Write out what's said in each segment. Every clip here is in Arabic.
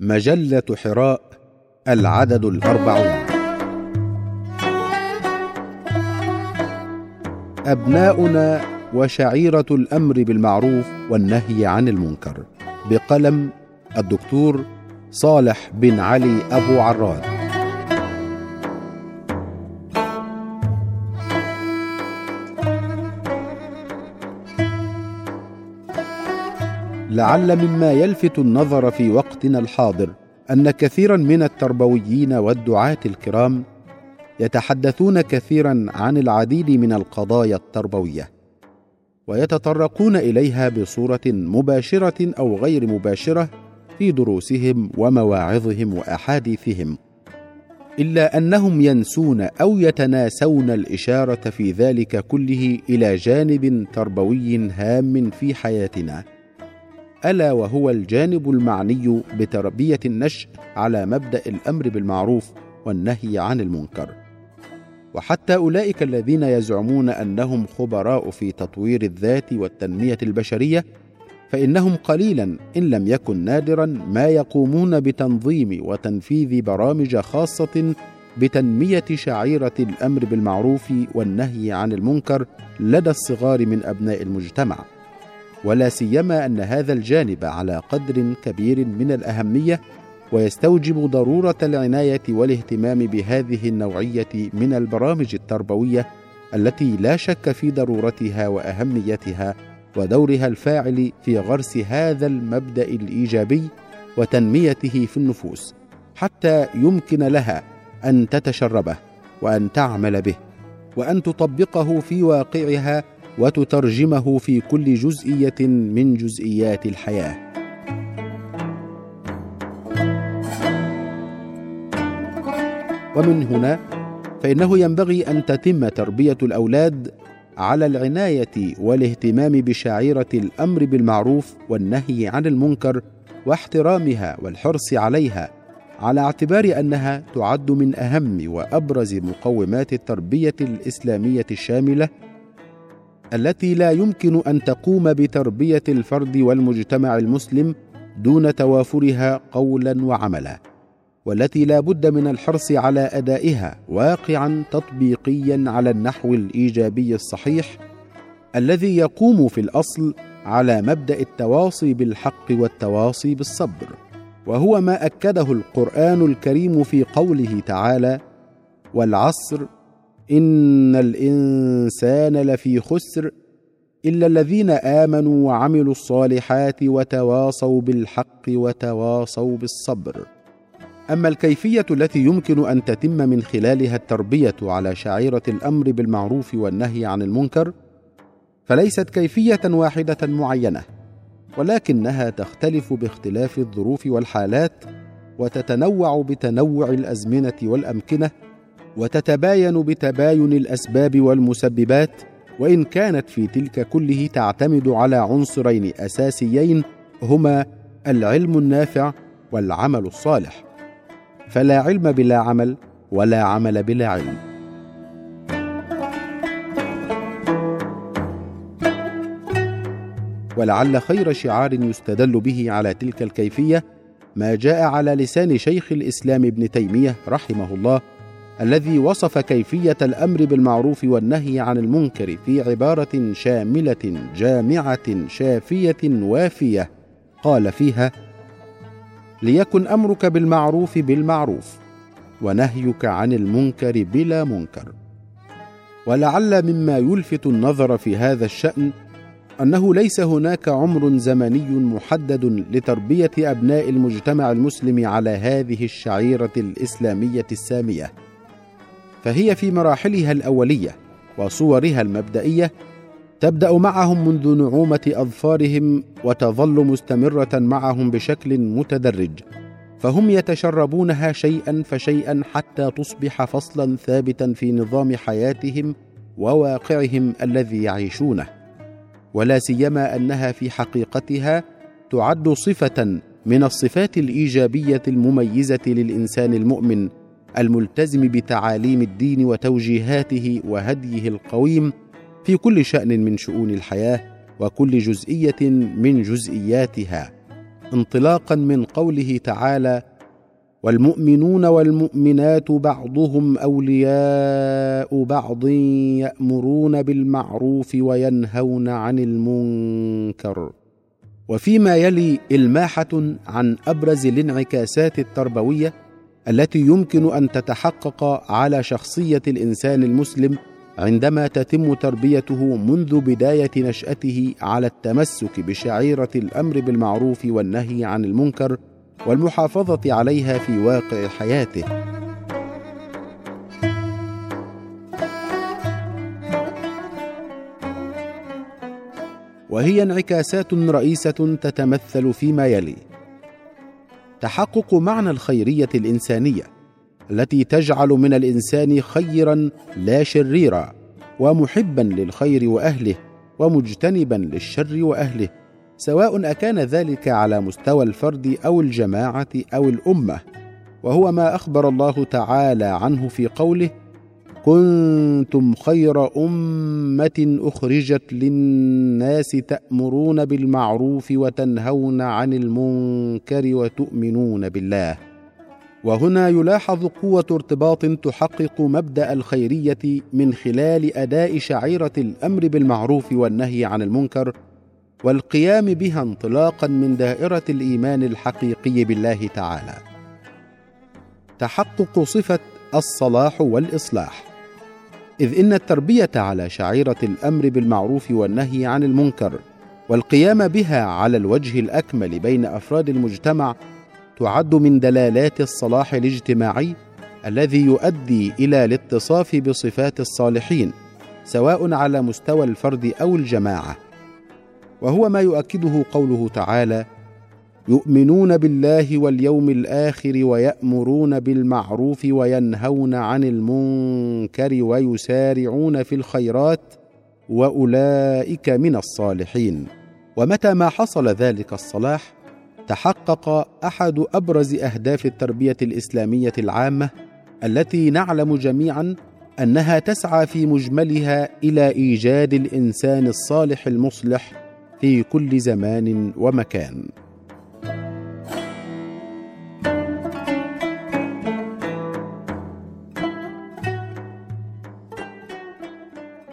مجلة حراء العدد الأربعون. أبناؤنا وشعيرة الأمر بالمعروف والنهي عن المنكر. بقلم الدكتور صالح بن علي أبو عراد لعل مما يلفت النظر في وقتنا الحاضر أن كثيرا من التربويين والدعاة الكرام يتحدثون كثيرا عن العديد من القضايا التربوية ويتطرقون إليها بصورة مباشرة أو غير مباشرة في دروسهم ومواعظهم وأحاديثهم إلا أنهم ينسون أو يتناسون الإشارة في ذلك كله إلى جانب تربوي هام في حياتنا. ألا وهو الجانب المعني بتربية النشء على مبدأ الأمر بالمعروف والنهي عن المنكر. وحتى أولئك الذين يزعمون أنهم خبراء في تطوير الذات والتنمية البشرية فإنهم قليلا إن لم يكن نادرا ما يقومون بتنظيم وتنفيذ برامج خاصة بتنمية شعيرة الأمر بالمعروف والنهي عن المنكر لدى الصغار من أبناء المجتمع. ولا سيما أن هذا الجانب على قدر كبير من الأهمية ويستوجب ضرورة العناية والاهتمام بهذه النوعية من البرامج التربوية التي لا شك في ضرورتها وأهميتها ودورها الفاعل في غرس هذا المبدأ الإيجابي وتنميته في النفوس حتى يمكن لها أن تتشربه وأن تعمل به وأن تطبقه في واقعها وتترجمه في كل جزئية من جزئيات الحياة. ومن هنا فإنه ينبغي أن تتم تربية الأولاد على العناية والاهتمام بشعيرة الأمر بالمعروف والنهي عن المنكر واحترامها والحرص عليها على اعتبار أنها تعد من أهم وأبرز مقومات التربية الإسلامية الشاملة التي لا يمكن أن تقوم بتربية الفرد والمجتمع المسلم دون توافرها قولا وعملا والتي لا بد من الحرص على أدائها واقعا تطبيقيا على النحو الإيجابي الصحيح الذي يقوم في الأصل على مبدأ التواصي بالحق والتواصي بالصبر. وهو ما أكده القرآن الكريم في قوله تعالى والعصر ان الانسان لفي خسر الا الذين امنوا وعملوا الصالحات وتواصوا بالحق وتواصوا بالصبر. اما الكيفيه التي يمكن ان تتم من خلالها التربيه على شعيره الامر بالمعروف والنهي عن المنكر فليست كيفية واحدة معينة ولكنها تختلف باختلاف الظروف والحالات وتتنوع بتنوع الأزمنة والأمكنة وتتباين بتباين الأسباب والمسببات وإن كانت في تلك كله تعتمد على عنصرين أساسيين هما العلم النافع والعمل الصالح. فلا علم بلا عمل ولا عمل بلا علم. ولعل خير شعار يستدل به على تلك الكيفية ما جاء على لسان شيخ الإسلام ابن تيمية رحمه الله الذي وصف كيفية الأمر بالمعروف والنهي عن المنكر في عبارة شاملة جامعة شافية وافية. قال فيها ليكن أمرك بالمعروف بالمعروف ونهيك عن المنكر بلا منكر. ولعل مما يلفت النظر في هذا الشأن أنه ليس هناك عمر زمني محدد لتربية أبناء المجتمع المسلم على هذه الشعيرة الإسلامية السامية. فهي في مراحلها الأولية وصورها المبدئية تبدأ معهم منذ نعومة أظفارهم وتظل مستمرة معهم بشكل متدرج فهم يتشربونها شيئا فشيئا حتى تصبح فصلا ثابتا في نظام حياتهم وواقعهم الذي يعيشونه. ولا سيما أنها في حقيقتها تعد صفة من الصفات الإيجابية المميزة للإنسان المؤمن الملتزم بتعاليم الدين وتوجيهاته وهديه القويم في كل شأن من شؤون الحياة وكل جزئية من جزئياتها انطلاقا من قوله تعالى والمؤمنون والمؤمنات بعضهم أولياء بعض يأمرون بالمعروف وينهون عن المنكر وفيما يلي إلماحة عن أبرز الانعكاسات التربوية التي يمكن أن تتحقق على شخصية الإنسان المسلم عندما تتم تربيته منذ بداية نشأته على التمسك بشعيرة الأمر بالمعروف والنهي عن المنكر والمحافظة عليها في واقع حياته. وهي انعكاسات رئيسة تتمثل فيما يلي. تحقق معنى الخيرية الإنسانية التي تجعل من الإنسان خيرا لا شريرا ومحبا للخير وأهله ومجتنبا للشر وأهله. سواء أكان ذلك على مستوى الفرد أو الجماعة أو الأمة. وهو ما أخبر الله تعالى عنه في قوله كنتم خير أمة أخرجت للناس تأمرون بالمعروف وتنهون عن المنكر وتؤمنون بالله. وهنا يلاحظ قوة ارتباط تحقق مبدأ الخيرية من خلال أداء شعيرة الأمر بالمعروف والنهي عن المنكر والقيام بها انطلاقا من دائرة الإيمان الحقيقي بالله تعالى. تحقق صفة الصلاح والإصلاح. إذ إن التربية على شعيرة الأمر بالمعروف والنهي عن المنكر والقيام بها على الوجه الأكمل بين أفراد المجتمع تعد من دلالات الصلاح الاجتماعي الذي يؤدي إلى الاتصاف بصفات الصالحين سواء على مستوى الفرد أو الجماعة. وهو ما يؤكده قوله تعالى يؤمنون بالله واليوم الآخر ويأمرون بالمعروف وينهون عن المنكر ويسارعون في الخيرات وأولئك من الصالحين. ومتى ما حصل ذلك الصلاح تحقق أحد أبرز أهداف التربية الإسلامية العامة التي نعلم جميعا أنها تسعى في مجملها إلى إيجاد الإنسان الصالح المصلح في كل زمان ومكان.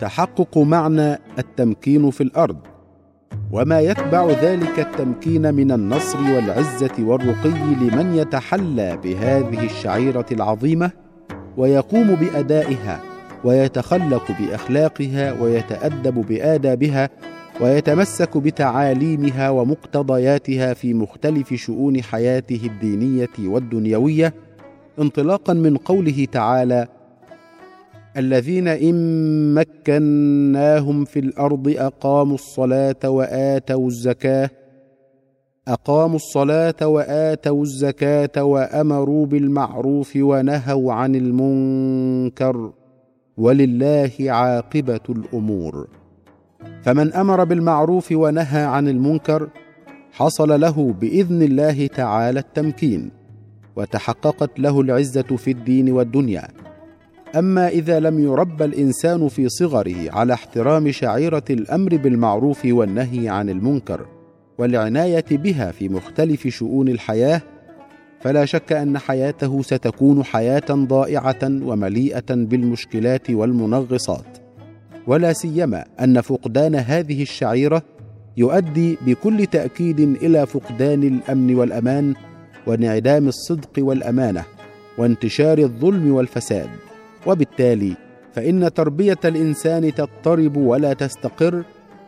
تحقق معنى التمكين في الأرض وما يتبع ذلك التمكين من النصر والعزة والرقي لمن يتحلى بهذه الشعيرة العظيمة ويقوم بأدائها ويتخلق بأخلاقها ويتأدب بآدابها ويتمسك بتعاليمها ومقتضياتها في مختلف شؤون حياته الدينية والدنيوية انطلاقا من قوله تعالى الذين إن مكناهم في الأرض أقاموا الصلاة وآتوا الزكاة أقاموا الصلاة وآتوا الزكاة وأمروا بالمعروف ونهوا عن المنكر ولله عاقبة الأمور. فمن أمر بالمعروف ونهى عن المنكر حصل له بإذن الله تعالى التمكين وتحققت له العزة في الدين والدنيا. أما إذا لم يربى الإنسان في صغره على احترام شعيرة الأمر بالمعروف والنهي عن المنكر والعناية بها في مختلف شؤون الحياة فلا شك أن حياته ستكون حياة ضائعة ومليئة بالمشكلات والمنغصات. ولا سيما أن فقدان هذه الشعيرة يؤدي بكل تأكيد إلى فقدان الأمن والأمان وانعدام الصدق والأمانة وانتشار الظلم والفساد. وبالتالي فإن تربية الإنسان تضطرب ولا تستقر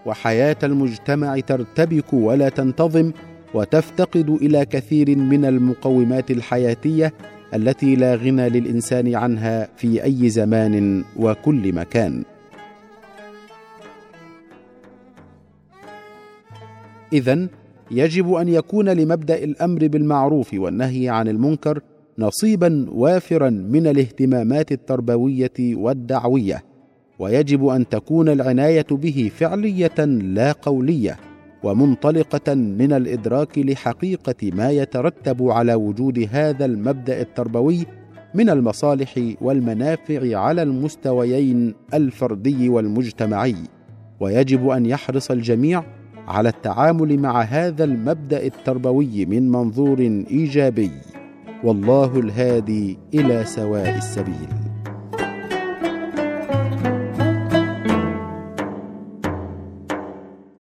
وحياة المجتمع ترتبك ولا تنتظم وتفتقد إلى كثير من المقومات الحياتية التي لا غنى للإنسان عنها في أي زمان وكل مكان. اذا يجب أن يكون لمبدأ الأمر بالمعروف والنهي عن المنكر نصيبا وافرا من الاهتمامات التربوية والدعوية ويجب أن تكون العناية به فعلية لا قولية ومنطلقة من الإدراك لحقيقة ما يترتب على وجود هذا المبدأ التربوي من المصالح والمنافع على المستويين الفردي والمجتمعي. ويجب أن يحرص الجميع على التعامل مع هذا المبدأ التربوي من منظور إيجابي. والله الهادي إلى سواء السبيل.